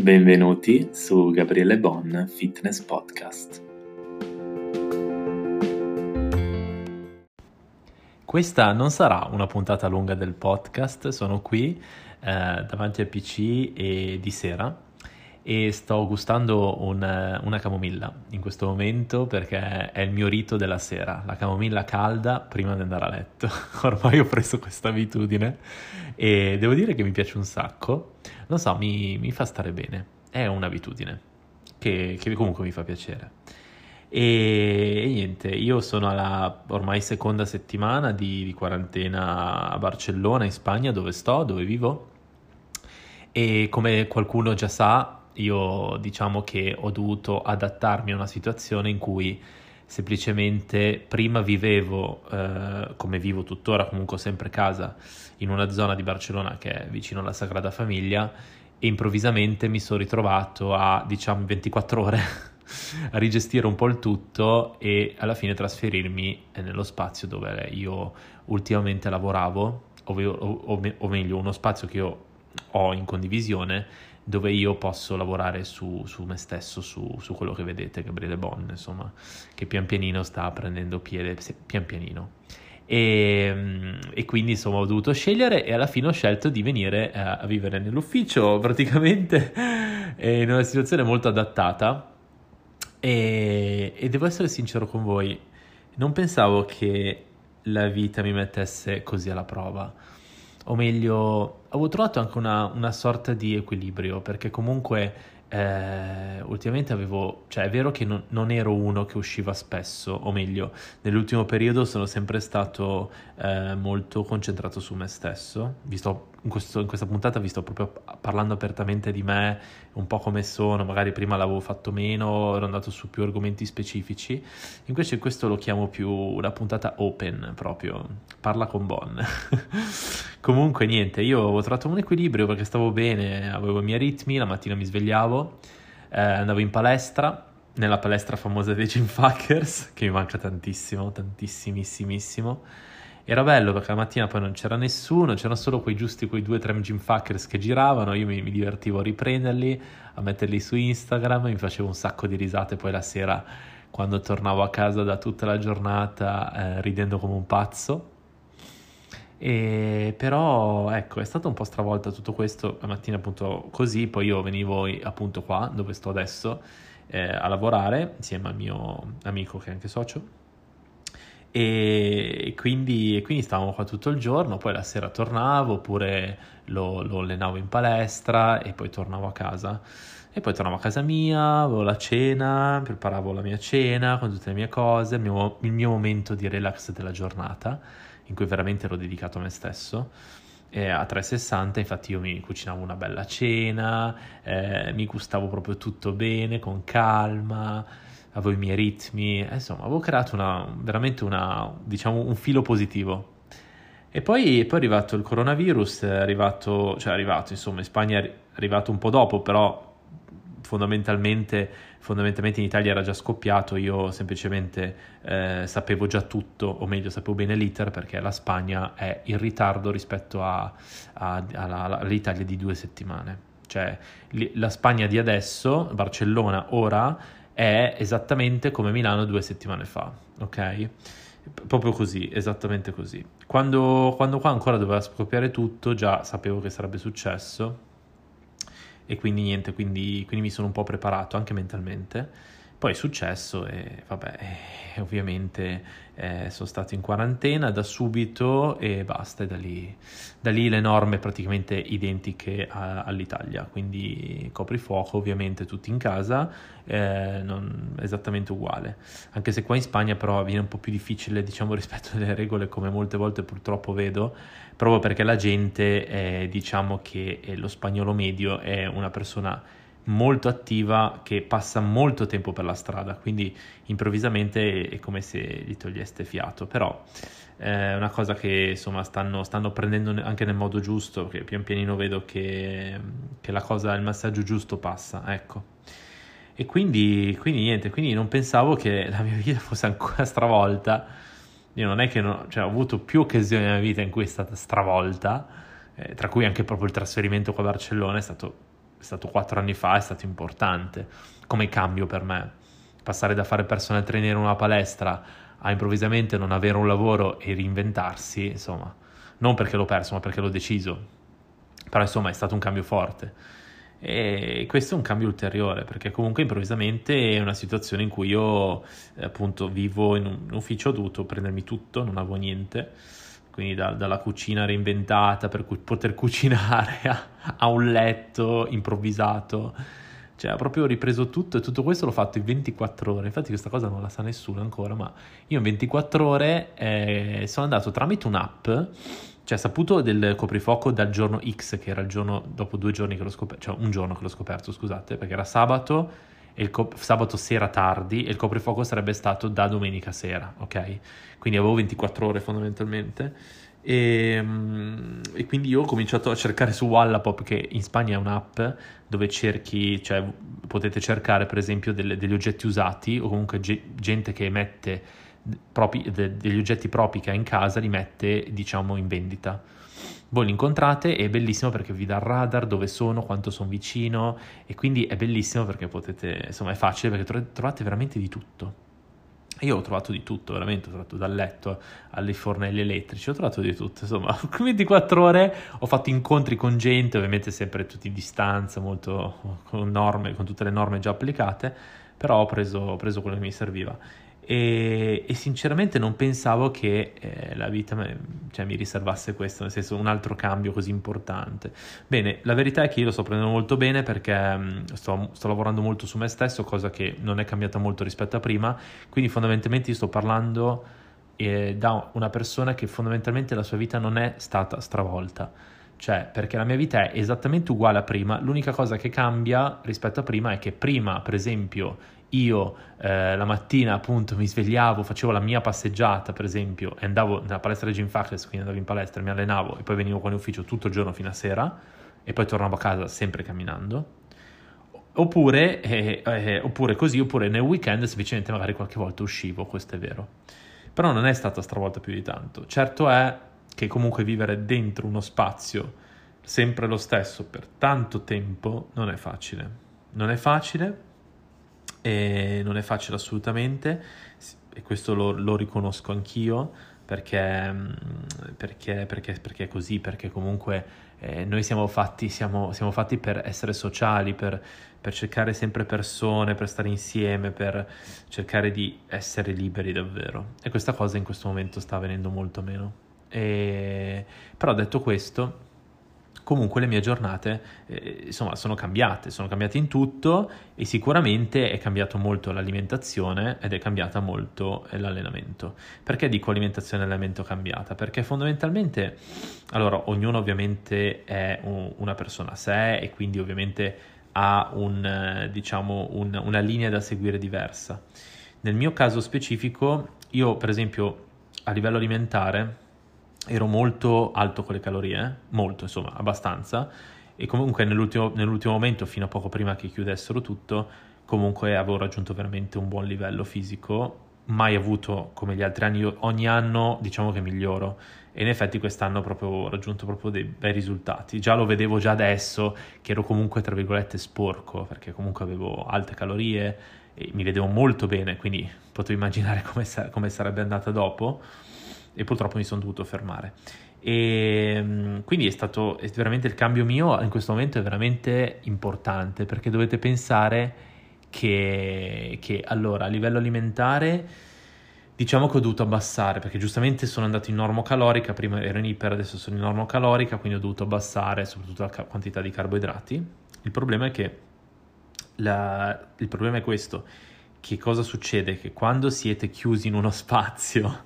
Benvenuti su Gabriele Bon Fitness Podcast. Questa non sarà una puntata lunga del podcast, sono qui eh, davanti al PC e di sera e sto gustando un, una camomilla in questo momento perché è il mio rito della sera, la camomilla calda prima di andare a letto. Ormai ho preso questa abitudine e devo dire che mi piace un sacco, non so, mi, mi fa stare bene, è un'abitudine che, che comunque mi fa piacere. E, e, niente, io sono alla ormai seconda settimana di, di quarantena a Barcellona, in Spagna, dove sto, dove vivo. E come qualcuno già sa, io diciamo che ho dovuto adattarmi a una situazione in cui semplicemente prima vivevo, eh, come vivo tuttora, comunque sempre a casa, in una zona di Barcellona che è vicino alla Sagrada Famiglia e improvvisamente mi sono ritrovato a, diciamo, 24 ore a rigestire un po' il tutto e alla fine trasferirmi nello spazio dove io ultimamente lavoravo, o, o, o meglio uno spazio che io ho in condivisione dove io posso lavorare su, su me stesso, su, su, quello che vedete, Gabriele Bon, insomma, che pian pianino sta prendendo piede, pian pianino. E, mm, e, quindi insomma ho dovuto scegliere e alla fine ho scelto di venire a, a vivere nell'ufficio praticamente in una situazione molto adattata e, e devo essere sincero con voi, non pensavo che la vita mi mettesse così alla prova o meglio, avevo trovato anche una, una sorta di equilibrio, perché comunque eh, ultimamente avevo, cioè è vero che non, non, ero uno che usciva spesso, o meglio, nell'ultimo periodo sono sempre stato eh, molto concentrato su me stesso, visto in, questo, in, questa puntata vi sto proprio parlando apertamente di me, un po' come sono, magari prima l'avevo fatto meno, ero andato su più argomenti specifici, invece questo lo chiamo più una puntata open proprio, parla con Bon. Comunque niente, io ho trovato un equilibrio perché stavo bene, avevo i miei ritmi, la mattina mi svegliavo, eh, andavo in palestra, nella palestra famosa dei Gym Fuckers, che mi manca tantissimo, tantissimissimissimo era bello perché la mattina poi non c'era nessuno, c'erano solo quei giusti, quei due tre gym fuckers che giravano, io mi, mi, divertivo a riprenderli, a metterli su Instagram, mi facevo un sacco di risate poi la sera quando tornavo a casa da tutta la giornata eh, ridendo come un pazzo. E però ecco, è stato un po' stravolta tutto questo la mattina appunto così, poi io venivo appunto qua dove sto adesso eh, a lavorare insieme al mio amico che è anche socio e quindi, quindi, stavamo qua tutto il giorno, poi la sera tornavo oppure lo, lo, allenavo in palestra e poi tornavo a casa. E poi tornavo a casa mia, avevo la cena, preparavo la mia cena con tutte le mie cose, il mio, il mio momento di relax della giornata, in cui veramente ero dedicato a me stesso. E a 360 infatti io mi cucinavo una bella cena, eh, mi gustavo proprio tutto bene, con calma avevo i miei ritmi, eh, insomma, avevo creato una, veramente una, diciamo, un filo positivo. E poi, poi, è arrivato il coronavirus, è arrivato, cioè è arrivato, insomma, in Spagna è arrivato un po' dopo, però fondamentalmente, fondamentalmente in Italia era già scoppiato, io semplicemente eh, sapevo già tutto, o meglio sapevo bene l'iter perché la Spagna è in ritardo rispetto a, a, alla, all'Italia di due settimane. Cioè la Spagna di adesso, Barcellona ora, è esattamente come Milano due settimane fa, ok? Proprio così, esattamente così. Quando, quando qua ancora doveva scoppiare tutto, già sapevo che sarebbe successo e quindi niente, quindi, quindi mi sono un po' preparato anche mentalmente. Poi è successo e vabbè, eh, ovviamente eh, sono stato in quarantena da subito e basta, e da lì, da lì le norme praticamente identiche a, all'Italia, quindi coprifuoco ovviamente tutti in casa, eh, non, esattamente uguale, anche se qua in Spagna però viene un po' più difficile diciamo rispetto alle regole come molte volte purtroppo vedo, proprio perché la gente eh, diciamo che lo spagnolo medio è una persona molto attiva che passa molto tempo per la strada, quindi improvvisamente è come se gli toglieste fiato, però è una cosa che insomma stanno, stanno prendendo anche nel modo giusto, che pian pianino vedo che, che la cosa, il messaggio giusto passa, ecco. E quindi, quindi niente, quindi non pensavo che la mia vita fosse ancora stravolta, io non è che non, cioè, ho avuto più occasioni nella mia vita in cui è stata stravolta, eh, tra cui anche proprio il trasferimento qua a Barcellona è stato stato quattro anni fa, è stato importante come cambio per me. Passare da fare personal trainer in una palestra a improvvisamente non avere un lavoro e reinventarsi, insomma, non perché l'ho perso, ma perché l'ho deciso. Però insomma è stato un cambio forte. E questo è un cambio ulteriore perché comunque improvvisamente è una situazione in cui io appunto vivo in un ufficio, ho dovuto prendermi tutto, non avevo niente, quindi da, dalla cucina reinventata per cu- poter cucinare a, a, un letto improvvisato, cioè ho proprio ripreso tutto e tutto questo l'ho fatto in 24 ore, infatti questa cosa non la sa nessuno ancora, ma io in 24 ore eh, sono andato tramite un'app cioè, saputo del coprifuoco dal giorno X, che era il giorno dopo due giorni che l'ho scoperto, cioè un giorno che l'ho scoperto, scusate, perché era sabato, cop- sabato sera tardi, e il coprifuoco sarebbe stato da domenica sera, ok? Quindi avevo 24 ore fondamentalmente. E, mm, e, quindi io ho cominciato a cercare su Wallapop, che in Spagna è un'app dove cerchi, cioè potete cercare per esempio delle, degli oggetti usati o comunque ge- gente che emette propri, de, degli oggetti propri che ha in casa li mette diciamo in vendita voi li incontrate e è bellissimo perché vi dà il radar dove sono, quanto sono vicino e quindi è bellissimo perché potete, insomma è facile perché trovate veramente di tutto. Io ho trovato di tutto, veramente, ho trovato dal letto alle fornelli elettrici, ho trovato di tutto, insomma, 24 ore ho fatto incontri con gente, ovviamente sempre tutti in distanza, molto con norme, con tutte le norme già applicate, però ho preso, ho preso quello che mi serviva e, e, sinceramente non pensavo che eh, la vita me, cioè, mi riservasse questo, nel senso un altro cambio così importante. Bene, la verità è che io lo sto prendendo molto bene perché mh, sto, sto, lavorando molto su me stesso, cosa che non è cambiata molto rispetto a prima, quindi fondamentalmente io sto parlando eh, da una persona che fondamentalmente la sua vita non è stata stravolta. Cioè, perché la mia vita è esattamente uguale a prima, l'unica cosa che cambia rispetto a prima è che prima, per esempio, io eh, la mattina appunto mi svegliavo, facevo la mia passeggiata per esempio e andavo nella palestra di Jim Fackles, quindi andavo in palestra, mi allenavo e poi venivo qua in ufficio tutto il giorno fino a sera e poi tornavo a casa sempre camminando. Oppure, eh, eh, oppure così, oppure nel weekend semplicemente magari qualche volta uscivo, questo è vero. Però non è stata stravolta più di tanto. Certo è che comunque vivere dentro uno spazio sempre lo stesso per tanto tempo non è facile. Non è facile e non è facile assolutamente e questo lo, lo riconosco anch'io perché, mm, perché, perché, perché, è così, perché comunque eh, noi siamo fatti, siamo, siamo fatti, per essere sociali, per, per, cercare sempre persone, per stare insieme, per cercare di essere liberi davvero. E questa cosa in questo momento sta avvenendo molto meno. E, però detto questo, comunque le mie giornate eh, insomma sono cambiate, sono cambiate in tutto e sicuramente è cambiato molto l'alimentazione ed è cambiata molto l'allenamento. Perché dico alimentazione e allenamento cambiata? Perché fondamentalmente, allora, ognuno ovviamente è un, una persona a sé e quindi ovviamente ha un, diciamo, un, una linea da seguire diversa. Nel mio caso specifico, io per esempio a livello alimentare ero molto alto con le calorie, molto insomma, abbastanza, e comunque nell'ultimo, nell'ultimo momento, fino a poco prima che chiudessero tutto, comunque avevo raggiunto veramente un buon livello fisico, mai avuto come gli altri anni, ogni anno diciamo che miglioro. E in effetti quest'anno proprio, ho raggiunto proprio dei bei risultati, già lo vedevo già adesso che ero comunque tra virgolette sporco perché comunque avevo alte calorie e mi vedevo molto bene, quindi potevo immaginare come, sa- come sarebbe andata dopo e purtroppo mi sono dovuto fermare. E ehm, quindi è stato è veramente il cambio mio in questo momento è veramente importante perché dovete pensare che, che allora a livello alimentare diciamo che ho dovuto abbassare perché giustamente sono andato in normocalorica, prima ero in iper, adesso sono in normocalorica, quindi ho dovuto abbassare soprattutto la quantità di carboidrati. Il problema è che la, il problema è questo, che cosa succede? Che quando siete chiusi in uno spazio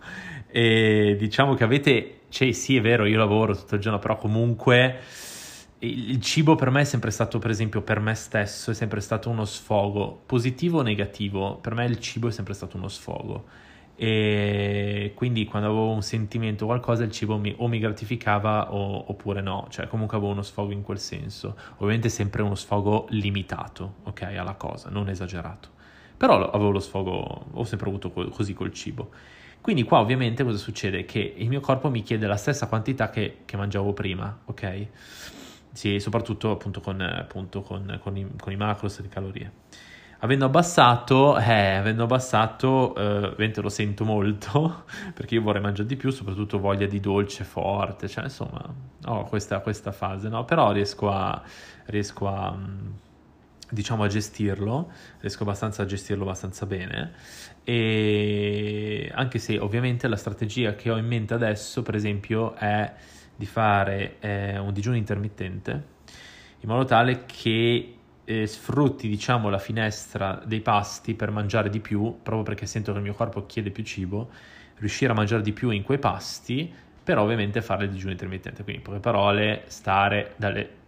e diciamo che avete, cioè sì è vero, io lavoro tutto il giorno, però comunque il cibo per me è sempre stato, per esempio, per me stesso, è sempre stato uno sfogo, positivo o negativo, per me il cibo è sempre stato uno sfogo. E quindi quando avevo un sentimento o qualcosa, il cibo mi, o mi gratificava o, oppure no, cioè comunque avevo uno sfogo in quel senso. Ovviamente sempre uno sfogo limitato, ok, alla cosa, non esagerato. Però avevo lo sfogo, ho sempre avuto così col cibo. Quindi qua ovviamente cosa succede? Che il mio corpo mi chiede la stessa quantità che, che mangiavo prima, ok? sì, soprattutto appunto con, appunto con, con, i, con i macros di calorie. Avendo abbassato, eh, avendo abbassato, eh, ovviamente lo sento molto, perché io vorrei mangiare di più, soprattutto voglia di dolce forte, cioè insomma, ho questa, questa fase, no? Però riesco a, riesco a, mm, diciamo, a gestirlo, riesco abbastanza a gestirlo abbastanza bene, e anche se ovviamente la strategia che ho in mente adesso, per esempio, è di fare eh, un digiuno intermittente, in modo tale che eh, sfrutti diciamo la finestra dei pasti per mangiare di più, proprio perché sento che il mio corpo chiede più cibo, riuscire a mangiare di più in quei pasti, però ovviamente fare il digiuno intermittente, quindi in poche parole stare dalle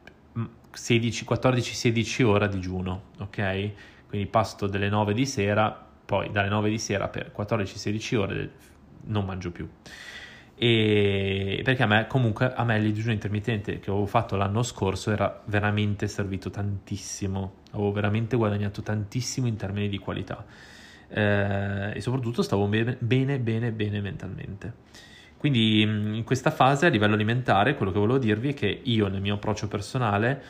14-16 ore a digiuno, ok? Quindi pasto delle 9 di sera, poi dalle 9 di sera per 14-16 ore non mangio più. E perché a me comunque a me il digiuno intermittente che avevo fatto l'anno scorso era veramente servito tantissimo. Avevo veramente guadagnato tantissimo in termini di qualità. Eh, e soprattutto stavo bene bene bene bene mentalmente quindi in questa fase a livello alimentare quello che volevo dirvi è che io nel mio approccio personale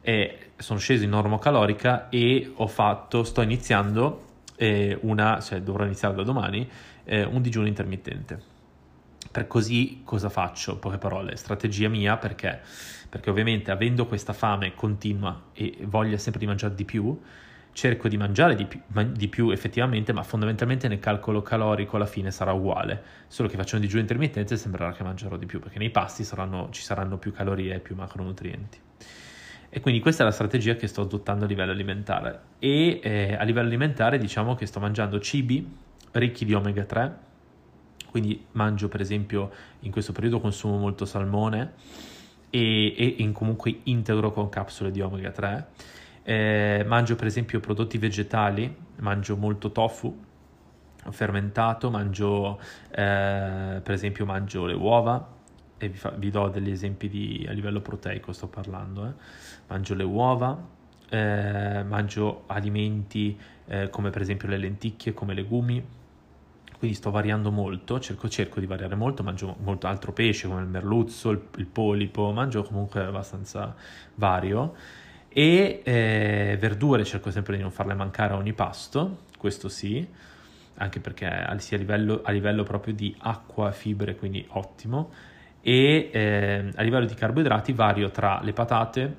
eh, sono sceso in normocalorica e ho fatto sto iniziando eh, una cioè dovrò iniziare da domani eh, un digiuno intermittente per così cosa faccio? Poche parole, strategia mia perché? Perché ovviamente avendo questa fame continua e voglia sempre di mangiare di più, cerco di mangiare di più, di più, effettivamente, ma fondamentalmente nel calcolo calorico alla fine sarà uguale, solo che facendo digiuno intermittente sembrerà che mangerò di più, perché nei pasti saranno, ci saranno più calorie e più macronutrienti. E quindi questa è la strategia che sto adottando a livello alimentare. E eh, a livello alimentare diciamo che sto mangiando cibi ricchi di omega 3, quindi mangio per esempio in questo periodo consumo molto salmone e, e in comunque integro con capsule di omega 3. Eh, mangio per esempio prodotti vegetali, mangio molto tofu fermentato, mangio eh, per esempio mangio le uova e vi, fa, vi, do degli esempi di, a livello proteico sto parlando, eh. mangio le uova, eh, mangio alimenti eh, come per esempio le lenticchie, come legumi, quindi sto variando molto, cerco, cerco, di variare molto, mangio molto altro pesce come il merluzzo, il, il polipo, mangio comunque abbastanza vario e eh, verdure cerco sempre di non farle mancare a ogni pasto, questo sì, anche perché sia a livello, a livello proprio di acqua, fibre, quindi ottimo, e eh, a livello di carboidrati vario tra le patate,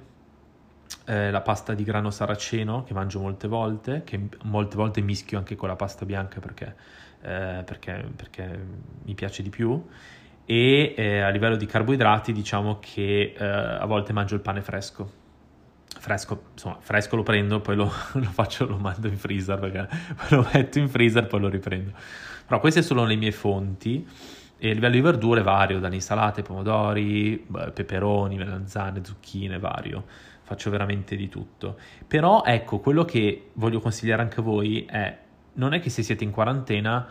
eh, la pasta di grano saraceno che mangio molte volte, che molte volte mischio anche con la pasta bianca perché eh, perché, perché, mi piace di più. E eh, a livello di carboidrati diciamo che eh, a volte mangio il pane fresco fresco, insomma, fresco lo prendo, poi lo, lo, faccio, lo mando in freezer, perché lo metto in freezer, poi lo riprendo. Però queste sono le mie fonti. E a livello di verdure vario, dalle insalate, pomodori, peperoni, melanzane, zucchine, vario. Faccio veramente di tutto. Però ecco, quello che voglio consigliare anche a voi è non è che se siete in quarantena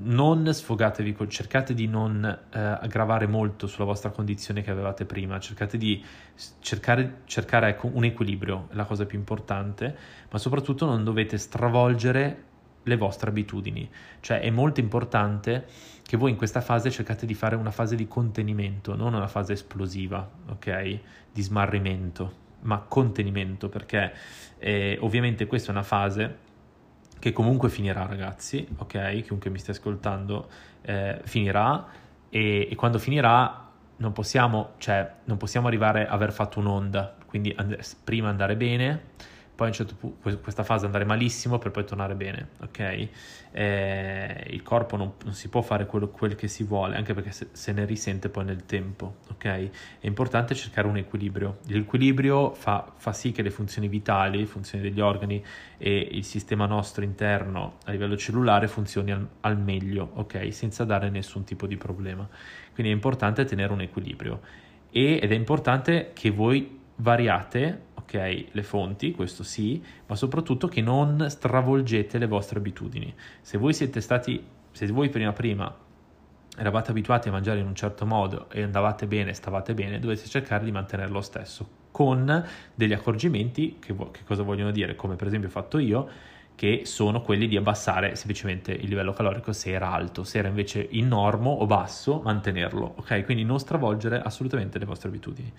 non sfogatevi, cercate di non eh, aggravare molto sulla vostra condizione che avevate prima, cercate di cercare, cercare ecco, un equilibrio, è la cosa più importante, ma soprattutto non dovete stravolgere le vostre abitudini, cioè è molto importante che voi in questa fase cercate di fare una fase di contenimento, non una fase esplosiva, ok? Di smarrimento, ma contenimento, perché eh, ovviamente questa è una fase che comunque finirà ragazzi, ok? Chiunque mi stia ascoltando eh, finirà e, e, quando finirà non possiamo, cioè, non possiamo arrivare a aver fatto un'onda, quindi and- prima andare bene poi a un certo punto questa fase andare malissimo per poi tornare bene, ok? Eh, il corpo non, non, si può fare quello, quel che si vuole, anche perché se, se, ne risente poi nel tempo, ok? È importante cercare un equilibrio. L'equilibrio fa, fa sì che le funzioni vitali, le funzioni degli organi e il sistema nostro interno a livello cellulare funzioni al, al meglio, ok? Senza dare nessun tipo di problema. Quindi è importante tenere un equilibrio e, ed è importante che voi variate ok, le fonti, questo sì, ma soprattutto che non stravolgete le vostre abitudini. Se voi siete stati, se voi prima prima eravate abituati a mangiare in un certo modo e andavate bene, stavate bene, dovete cercare di mantenerlo lo stesso, con degli accorgimenti che, che cosa vogliono dire, come per esempio ho fatto io, che sono quelli di abbassare semplicemente il livello calorico se era alto, se era invece in normo o basso, mantenerlo, ok? Quindi non stravolgere assolutamente le vostre abitudini.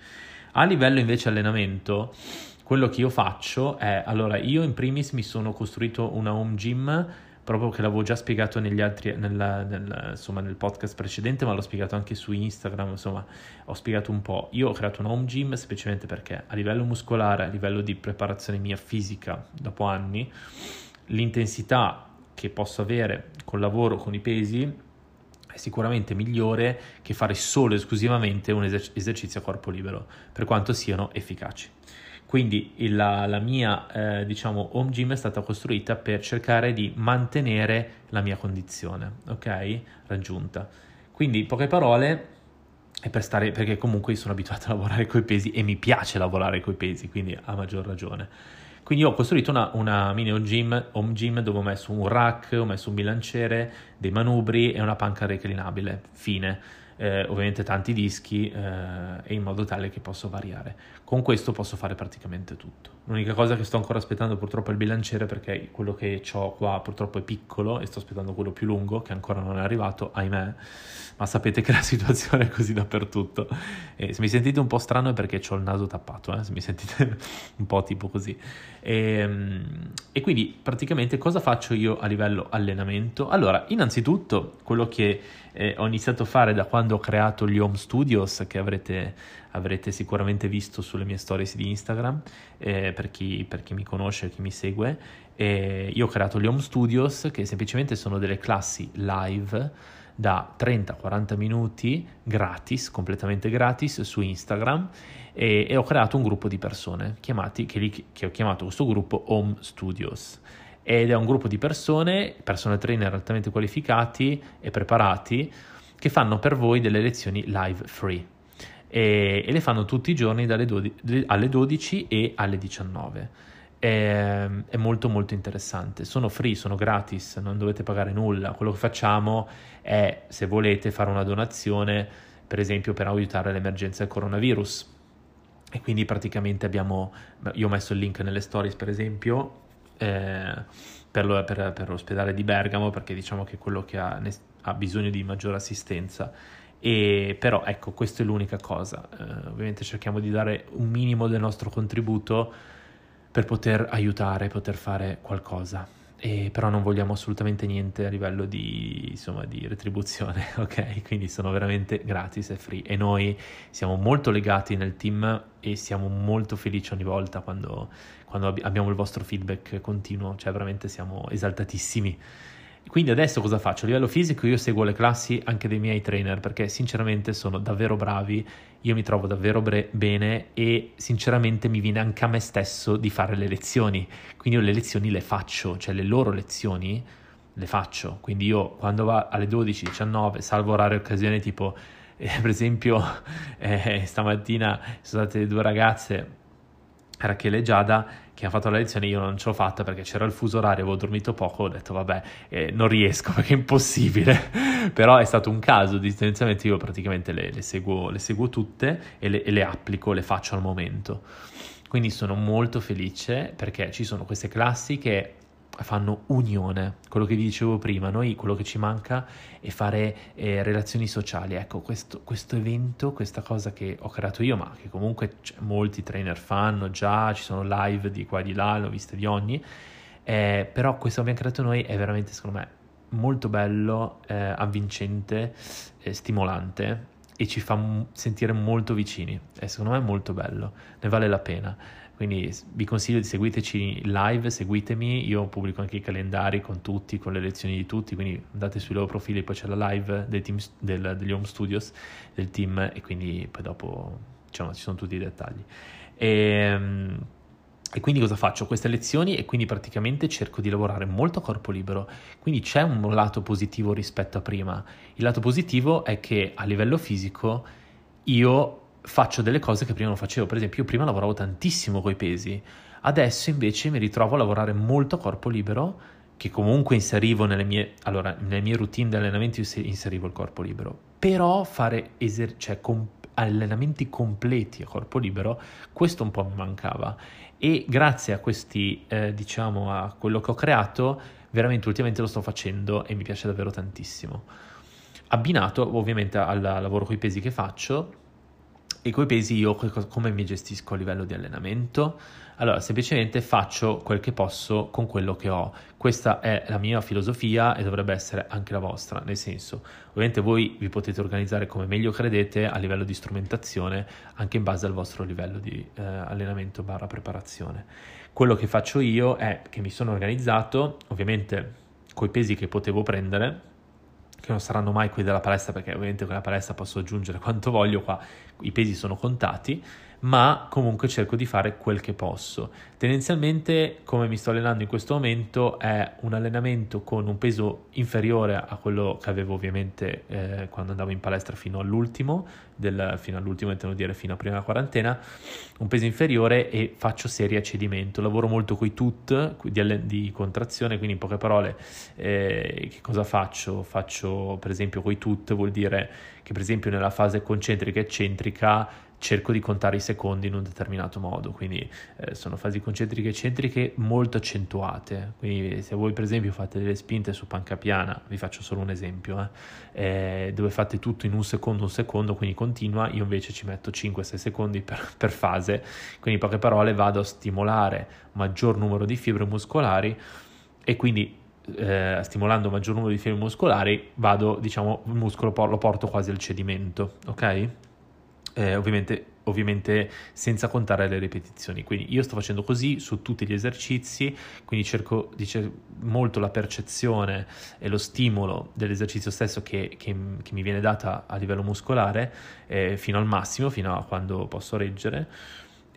A livello invece allenamento, quello che io faccio è, allora io in primis mi sono costruito una home gym proprio che l'avevo già spiegato negli altri, nella, nel, insomma, nel podcast precedente, ma l'ho spiegato anche su Instagram, insomma, ho spiegato un po'. Io ho creato una home gym semplicemente perché a livello muscolare, a livello di preparazione mia fisica, dopo anni, l'intensità che posso avere col lavoro, con i pesi, è sicuramente migliore che fare solo e esclusivamente un eser- esercizio a corpo libero, per quanto siano efficaci. Quindi la, la mia eh, diciamo home gym è stata costruita per cercare di mantenere la mia condizione, ok? Raggiunta. Quindi in poche parole è per stare perché comunque sono abituato a lavorare coi pesi e mi piace lavorare coi pesi, quindi a maggior ragione. Quindi ho costruito una, una mini home gym, home gym dove ho messo un rack, ho messo un bilanciere, dei manubri e una panca reclinabile. Fine eh, ovviamente tanti dischi eh, e in modo tale che posso variare. Con questo posso fare praticamente tutto. L'unica cosa che sto ancora aspettando purtroppo è il bilanciere perché quello che ho qua purtroppo è piccolo e sto aspettando quello più lungo che ancora non è arrivato, ahimè, ma sapete che la situazione è così dappertutto. E se mi sentite un po' strano è perché ho il naso tappato, eh? se mi sentite un po' tipo così. E, ehm, e quindi praticamente cosa faccio io a livello allenamento? Allora, innanzitutto quello che eh, ho iniziato a fare da quando ho creato gli home studios che avrete, avrete sicuramente visto sulle mie stories di Instagram eh, per, chi, per, chi, mi conosce chi mi segue eh, io ho creato gli home studios che semplicemente sono delle classi live da 30-40 minuti gratis, completamente gratis su Instagram e, e, ho creato un gruppo di persone chiamati, che, li, che ho chiamato questo gruppo Home Studios ed è un gruppo di persone, personal trainer altamente qualificati e preparati che fanno per voi delle lezioni live free e, e le fanno tutti i giorni dalle 12, alle 12 e alle 19. È, è, molto molto interessante. Sono free, sono gratis, non dovete pagare nulla. Quello che facciamo è, se volete, fare una donazione, per esempio, per aiutare l'emergenza del coronavirus. E quindi praticamente abbiamo, io ho messo il link nelle stories, per esempio, eh, per, lo, per, per, l'ospedale di Bergamo perché diciamo che è quello che ha, ha bisogno di maggiore assistenza. E, però ecco, questa è l'unica cosa. Eh, ovviamente cerchiamo di dare un minimo del nostro contributo per poter aiutare, poter fare qualcosa. E, però non vogliamo assolutamente niente a livello di, insomma, di retribuzione, ok? Quindi sono veramente gratis e free e noi siamo molto legati nel team e siamo molto felici ogni volta quando, quando abbiamo il vostro feedback continuo, cioè veramente siamo esaltatissimi. Quindi adesso cosa faccio? A livello fisico io seguo le classi anche dei miei trainer perché sinceramente sono davvero bravi, io mi trovo davvero bre- bene e sinceramente mi viene anche a me stesso di fare le lezioni, quindi io le lezioni le faccio, cioè le loro lezioni le faccio, quindi io quando va alle 12, 19, salvo rare occasioni tipo eh, per esempio eh, stamattina sono state due ragazze Rachele e Giada che hanno fatto la lezione io non ce l'ho fatta perché c'era il fuso orario, avevo dormito poco, ho detto vabbè eh, non riesco perché è impossibile, però è stato un caso di tendenzialmente io praticamente le, le, seguo, le seguo, tutte e le, e le applico, le faccio al momento. Quindi sono molto felice perché ci sono queste classi che fanno unione, quello che vi dicevo prima, noi quello che ci manca è fare eh, relazioni sociali, ecco questo, questo, evento, questa cosa che ho creato io, ma che comunque molti trainer fanno già, ci sono live di qua e di là, l'ho viste di ogni, eh, però questo che abbiamo creato noi è veramente secondo me molto bello, eh, avvincente, stimolante e ci fa sentire molto vicini, è secondo me molto bello, ne vale la pena. Quindi vi consiglio di seguiteci live, seguitemi, io pubblico anche i calendari con tutti, con le lezioni di tutti, quindi andate sui loro profili, poi c'è la live team, del, degli home studios del team e quindi poi dopo diciamo, ci sono tutti i dettagli. E, ehm, e quindi cosa faccio? Queste lezioni e quindi praticamente cerco di lavorare molto a corpo libero, quindi c'è un lato positivo rispetto a prima. Il lato positivo è che a livello fisico io faccio delle cose che prima non facevo. Per esempio, io prima lavoravo tantissimo coi pesi, adesso invece mi ritrovo a lavorare molto a corpo libero, che comunque inserivo nelle mie, allora, nelle mie routine di allenamento io inserivo il corpo libero, però fare eser- cioè, comp- allenamenti completi a corpo libero, questo un po' mi mancava e grazie a questi, eh, diciamo, a quello che ho creato, veramente ultimamente lo sto facendo e mi piace davvero tantissimo. Abbinato ovviamente al lavoro con i pesi che faccio e coi pesi io come mi gestisco a livello di allenamento? Allora, semplicemente faccio quel che posso con quello che ho. Questa è la mia filosofia e dovrebbe essere anche la vostra, nel senso, ovviamente voi vi potete organizzare come meglio credete a livello di strumentazione, anche in base al vostro livello di eh, allenamento barra preparazione. Quello che faccio io è che mi sono organizzato, ovviamente coi pesi che potevo prendere, che non saranno mai quelli della palestra perché ovviamente con la palestra posso aggiungere quanto voglio, qua i pesi sono contati, ma comunque cerco di fare quel che posso. Tendenzialmente, come mi sto allenando in questo momento, è un allenamento con un peso inferiore a quello che avevo ovviamente eh, quando andavo in palestra fino all'ultimo, del, fino all'ultimo intendo dire fino a prima della quarantena, un peso inferiore e faccio serie a cedimento. Lavoro molto con i tut di, di, contrazione, quindi in poche parole eh, che cosa faccio? Faccio per esempio con i tut, vuol dire che per esempio nella fase concentrica eccentrica cerco di contare i secondi in un determinato modo, quindi eh, sono fasi concentriche e eccentriche molto accentuate, quindi se voi per esempio fate delle spinte su panca piana, vi faccio solo un esempio, eh, eh, dove fate tutto in un secondo, un secondo, quindi continua, io invece ci metto 5-6 secondi per, per fase, quindi in poche parole vado a stimolare maggior numero di fibre muscolari e quindi eh, stimolando maggior numero di fibre muscolari vado, diciamo, il muscolo lo porto quasi al cedimento, ok? Eh, ovviamente, ovviamente senza contare le ripetizioni. Quindi io sto facendo così su tutti gli esercizi, quindi cerco di cer- molto la percezione e lo stimolo dell'esercizio stesso che, che, che mi viene data a livello muscolare eh, fino al massimo, fino a quando posso reggere.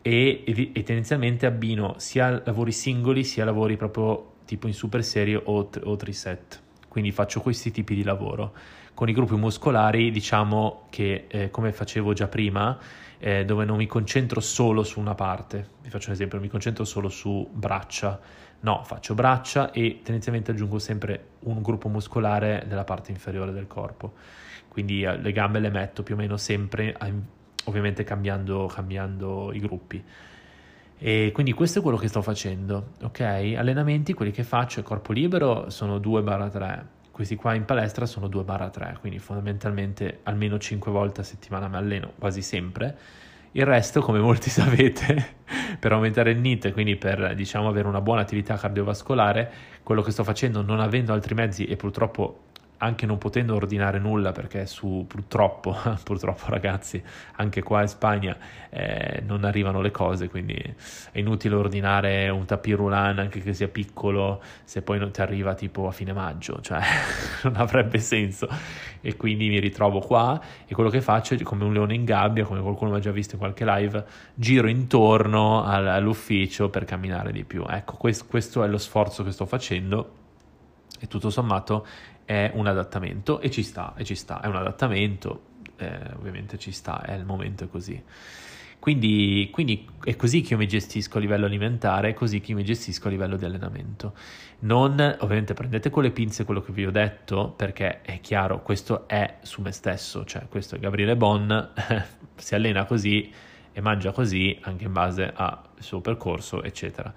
E, e, e tendenzialmente abbino sia lavori singoli sia lavori proprio tipo in super serie o, o triset. Quindi faccio questi tipi di lavoro. Con i gruppi muscolari diciamo che eh, come facevo già prima, eh, dove non mi concentro solo su una parte, vi faccio un esempio, non mi concentro solo su braccia, no, faccio braccia e tendenzialmente aggiungo sempre un gruppo muscolare nella parte inferiore del corpo, quindi eh, le gambe le metto più o meno sempre, ovviamente cambiando, cambiando i gruppi. E quindi questo è quello che sto facendo, ok? Allenamenti, quelli che faccio a corpo libero sono 2-3 questi qua in palestra sono 2-3, quindi fondamentalmente almeno 5 volte a settimana mi alleno, quasi sempre. Il resto, come molti sapete, per aumentare il NIT, quindi per diciamo avere una buona attività cardiovascolare, quello che sto facendo non avendo altri mezzi e purtroppo anche non potendo ordinare nulla perché su purtroppo, purtroppo ragazzi, anche qua in Spagna eh, non arrivano le cose, quindi è inutile ordinare un tapirulan anche che sia piccolo se poi non ti arriva tipo a fine maggio, cioè non avrebbe senso. E quindi mi ritrovo qua e quello che faccio è come un leone in gabbia, come qualcuno ha già visto in qualche live, giro intorno all'ufficio per camminare di più. Ecco, questo, questo è lo sforzo che sto facendo e tutto sommato è un adattamento e ci sta, e ci sta, è un adattamento, eh, ovviamente ci sta, è il momento così. Quindi, quindi, è così che io mi gestisco a livello alimentare, è così che io mi gestisco a livello di allenamento. Non, ovviamente prendete con le pinze quello che vi ho detto, perché è chiaro, questo è su me stesso, cioè questo è Gabriele Bon, si allena così e mangia così anche in base al suo percorso, eccetera.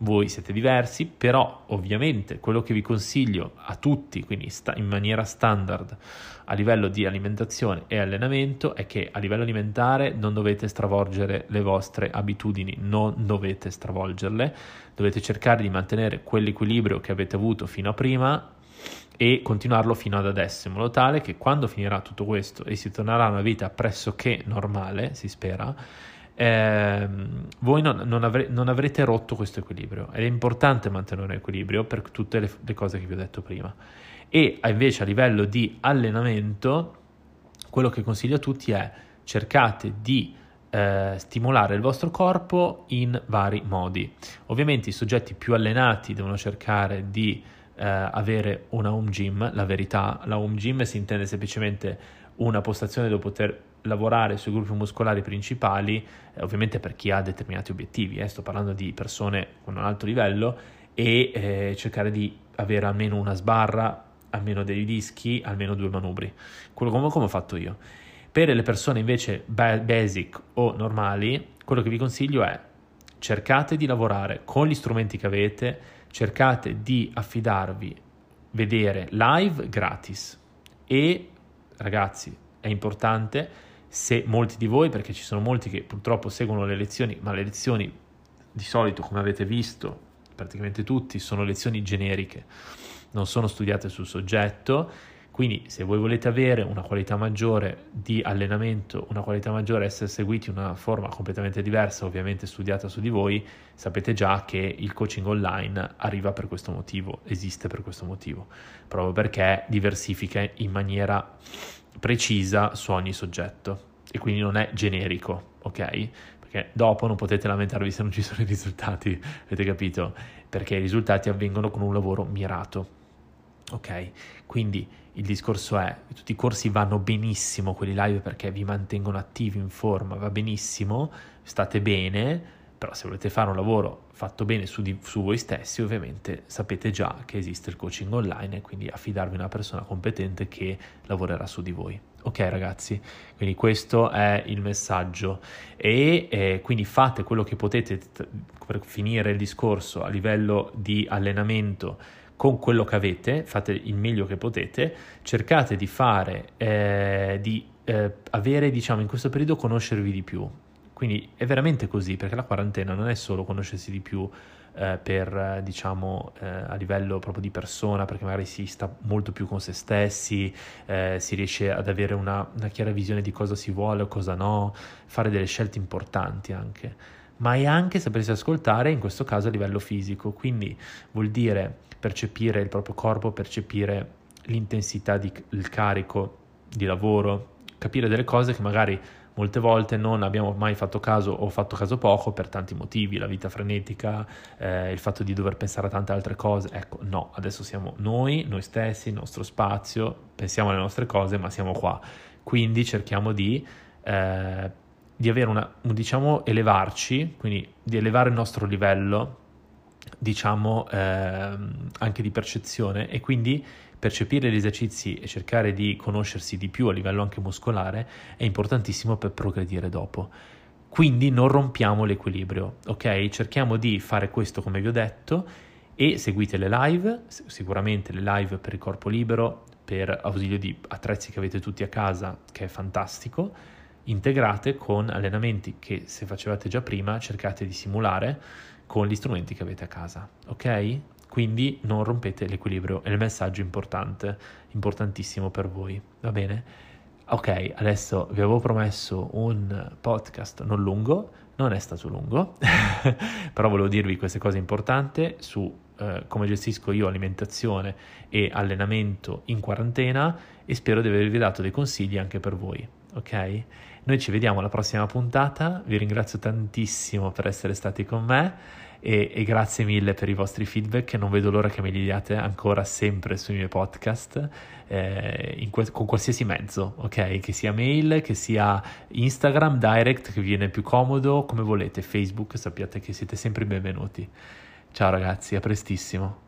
Voi siete diversi, però ovviamente quello che vi consiglio a tutti, quindi sta, in maniera standard a livello di alimentazione e allenamento, è che a livello alimentare non dovete stravolgere le vostre abitudini, non dovete stravolgerle, dovete cercare di mantenere quell'equilibrio che avete avuto fino a prima e continuarlo fino ad adesso, in modo tale che quando finirà tutto questo e si tornerà a una vita pressoché normale, si spera, eh, voi non, non, avre, non, avrete rotto questo equilibrio ed è importante mantenere un equilibrio per tutte le, le cose che vi ho detto prima. E invece a livello di allenamento, quello che consiglio a tutti è cercate di eh, stimolare il vostro corpo in vari modi. Ovviamente i soggetti più allenati devono cercare di eh, avere una home gym, la verità, la home gym si intende semplicemente una postazione dove poter lavorare sui gruppi muscolari principali, eh, ovviamente per chi ha determinati obiettivi, eh, sto parlando di persone con un alto livello, e eh, cercare di avere almeno una sbarra, almeno dei dischi, almeno due manubri, quello come, come ho fatto io. Per le persone invece basic o normali, quello che vi consiglio è cercate di lavorare con gli strumenti che avete, cercate di affidarvi, vedere live gratis e ragazzi è importante se molti di voi, perché ci sono molti che purtroppo seguono le lezioni, ma le lezioni di solito, come avete visto, praticamente tutti, sono lezioni generiche, non sono studiate sul soggetto. Quindi se voi volete avere una qualità maggiore di allenamento, una qualità maggiore, essere seguiti in una forma completamente diversa, ovviamente studiata su di voi, sapete già che il coaching online arriva per questo motivo, esiste per questo motivo, proprio perché diversifica in maniera precisa su ogni soggetto e quindi non è generico, ok? Perché dopo non potete lamentarvi se non ci sono i risultati, avete capito? Perché i risultati avvengono con un lavoro mirato. Ok, quindi il discorso è, tutti i corsi vanno benissimo, quelli live perché vi mantengono attivi in forma, va benissimo, state bene, però se volete fare un lavoro fatto bene su, di, su voi stessi, ovviamente sapete già che esiste il coaching online e quindi affidarvi a una persona competente che lavorerà su di voi. Ok ragazzi, quindi questo è il messaggio e eh, quindi fate quello che potete per finire il discorso a livello di allenamento con quello che avete, fate il meglio che potete, cercate di fare, eh, di eh, avere, diciamo, in questo periodo conoscervi di più. Quindi è veramente così, perché la quarantena non è solo conoscersi di più eh, per, diciamo, eh, a livello proprio di persona, perché magari si sta molto più con se stessi, eh, si riesce ad avere una, una chiara visione di cosa si vuole o cosa no, fare delle scelte importanti anche. Ma è anche sapersi ascoltare in questo caso a livello fisico, quindi vuol dire percepire il proprio corpo, percepire l'intensità del carico di lavoro, capire delle cose che magari molte volte non abbiamo mai fatto caso o fatto caso poco per tanti motivi, la vita frenetica, eh, il fatto di dover pensare a tante altre cose. Ecco, no, adesso siamo noi, noi stessi, il nostro spazio, pensiamo alle nostre cose, ma siamo qua. Quindi cerchiamo di, eh, di avere una, diciamo, elevarci, quindi di elevare il nostro livello diciamo eh, anche di percezione e quindi percepire gli esercizi e cercare di conoscersi di più a livello anche muscolare è importantissimo per progredire dopo. Quindi non rompiamo l'equilibrio, ok? Cerchiamo di fare questo come vi ho detto e seguite le live, sicuramente le live per il corpo libero, per ausilio di attrezzi che avete tutti a casa, che è fantastico, integrate con allenamenti che se facevate già prima cercate di simulare con gli strumenti che avete a casa, ok? Quindi non rompete l'equilibrio, è il messaggio importante, importantissimo per voi, va bene? Ok, adesso vi avevo promesso un podcast non lungo, non è stato lungo, però volevo dirvi queste cose importanti su eh, come gestisco io alimentazione e allenamento in quarantena e spero di avervi dato dei consigli anche per voi, ok? Noi ci vediamo alla prossima puntata, vi ringrazio tantissimo per essere stati con me e, e grazie mille per i vostri feedback, non vedo l'ora che me li diate ancora sempre sui miei podcast, eh, que- con qualsiasi mezzo, ok? Che sia mail, che sia Instagram, direct, che viene più comodo, come volete, Facebook, sappiate che siete sempre benvenuti. Ciao ragazzi, a prestissimo.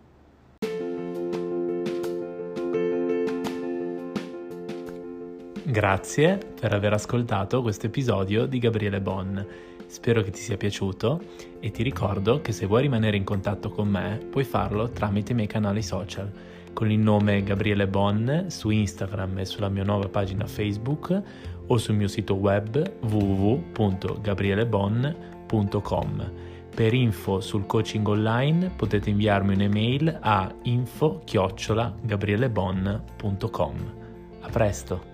Grazie per aver ascoltato questo episodio di Gabriele Bon. Spero che ti sia piaciuto e ti ricordo che se vuoi rimanere in contatto con me puoi farlo tramite i miei canali social con il nome Gabriele Bon su Instagram e sulla mia nuova pagina Facebook o sul mio sito web www.gabrielebon.com. Per info sul coaching online potete inviarmi un'email a info-gabrielebon.com. A presto!